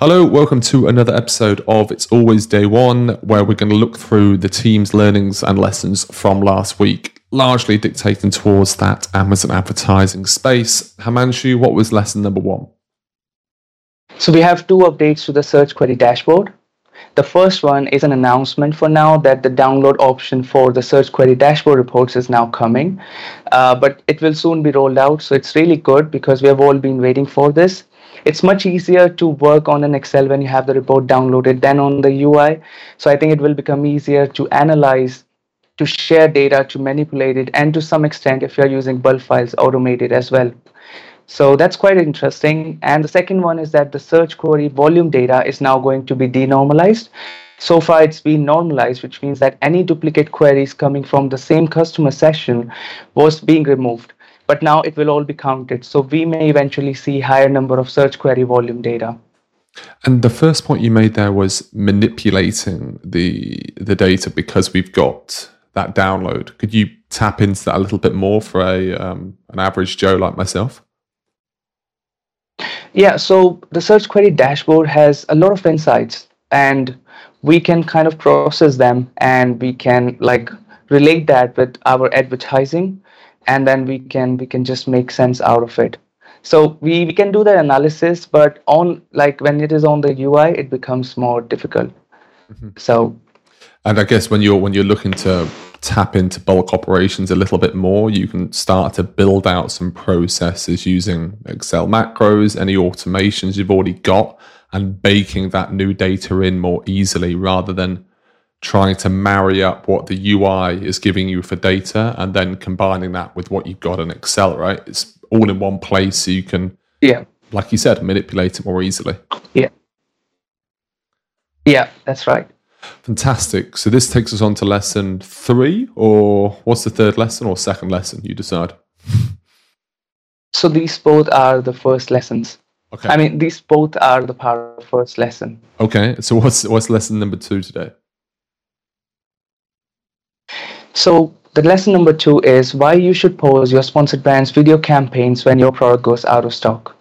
Hello, welcome to another episode of It's Always Day One, where we're going to look through the team's learnings and lessons from last week, largely dictating towards that Amazon advertising space. Himanshu, what was lesson number one? So we have two updates to the search query dashboard. The first one is an announcement for now that the download option for the search query dashboard reports is now coming, uh, but it will soon be rolled out. So it's really good because we have all been waiting for this it's much easier to work on an Excel when you have the report downloaded than on the UI. So I think it will become easier to analyze, to share data, to manipulate it, and to some extent, if you're using bulk files, automate it as well. So that's quite interesting. And the second one is that the search query volume data is now going to be denormalized. So far, it's been normalized, which means that any duplicate queries coming from the same customer session was being removed but now it will all be counted. So we may eventually see higher number of search query volume data. And the first point you made there was manipulating the the data because we've got that download. Could you tap into that a little bit more for a um, an average Joe like myself? Yeah, so the search query dashboard has a lot of insights, and we can kind of process them, and we can like relate that with our advertising and then we can we can just make sense out of it so we, we can do the analysis but on like when it is on the ui it becomes more difficult mm-hmm. so and i guess when you're when you're looking to tap into bulk operations a little bit more you can start to build out some processes using excel macros any automations you've already got and baking that new data in more easily rather than trying to marry up what the UI is giving you for data and then combining that with what you've got in Excel, right? It's all in one place so you can, yeah, like you said, manipulate it more easily. Yeah. Yeah, that's right. Fantastic. So this takes us on to lesson three, or what's the third lesson or second lesson? You decide. So these both are the first lessons. Okay. I mean, these both are the part of first lesson. Okay. So what's what's lesson number two today? So the lesson number two is why you should pause your sponsored brands video campaigns when your product goes out of stock.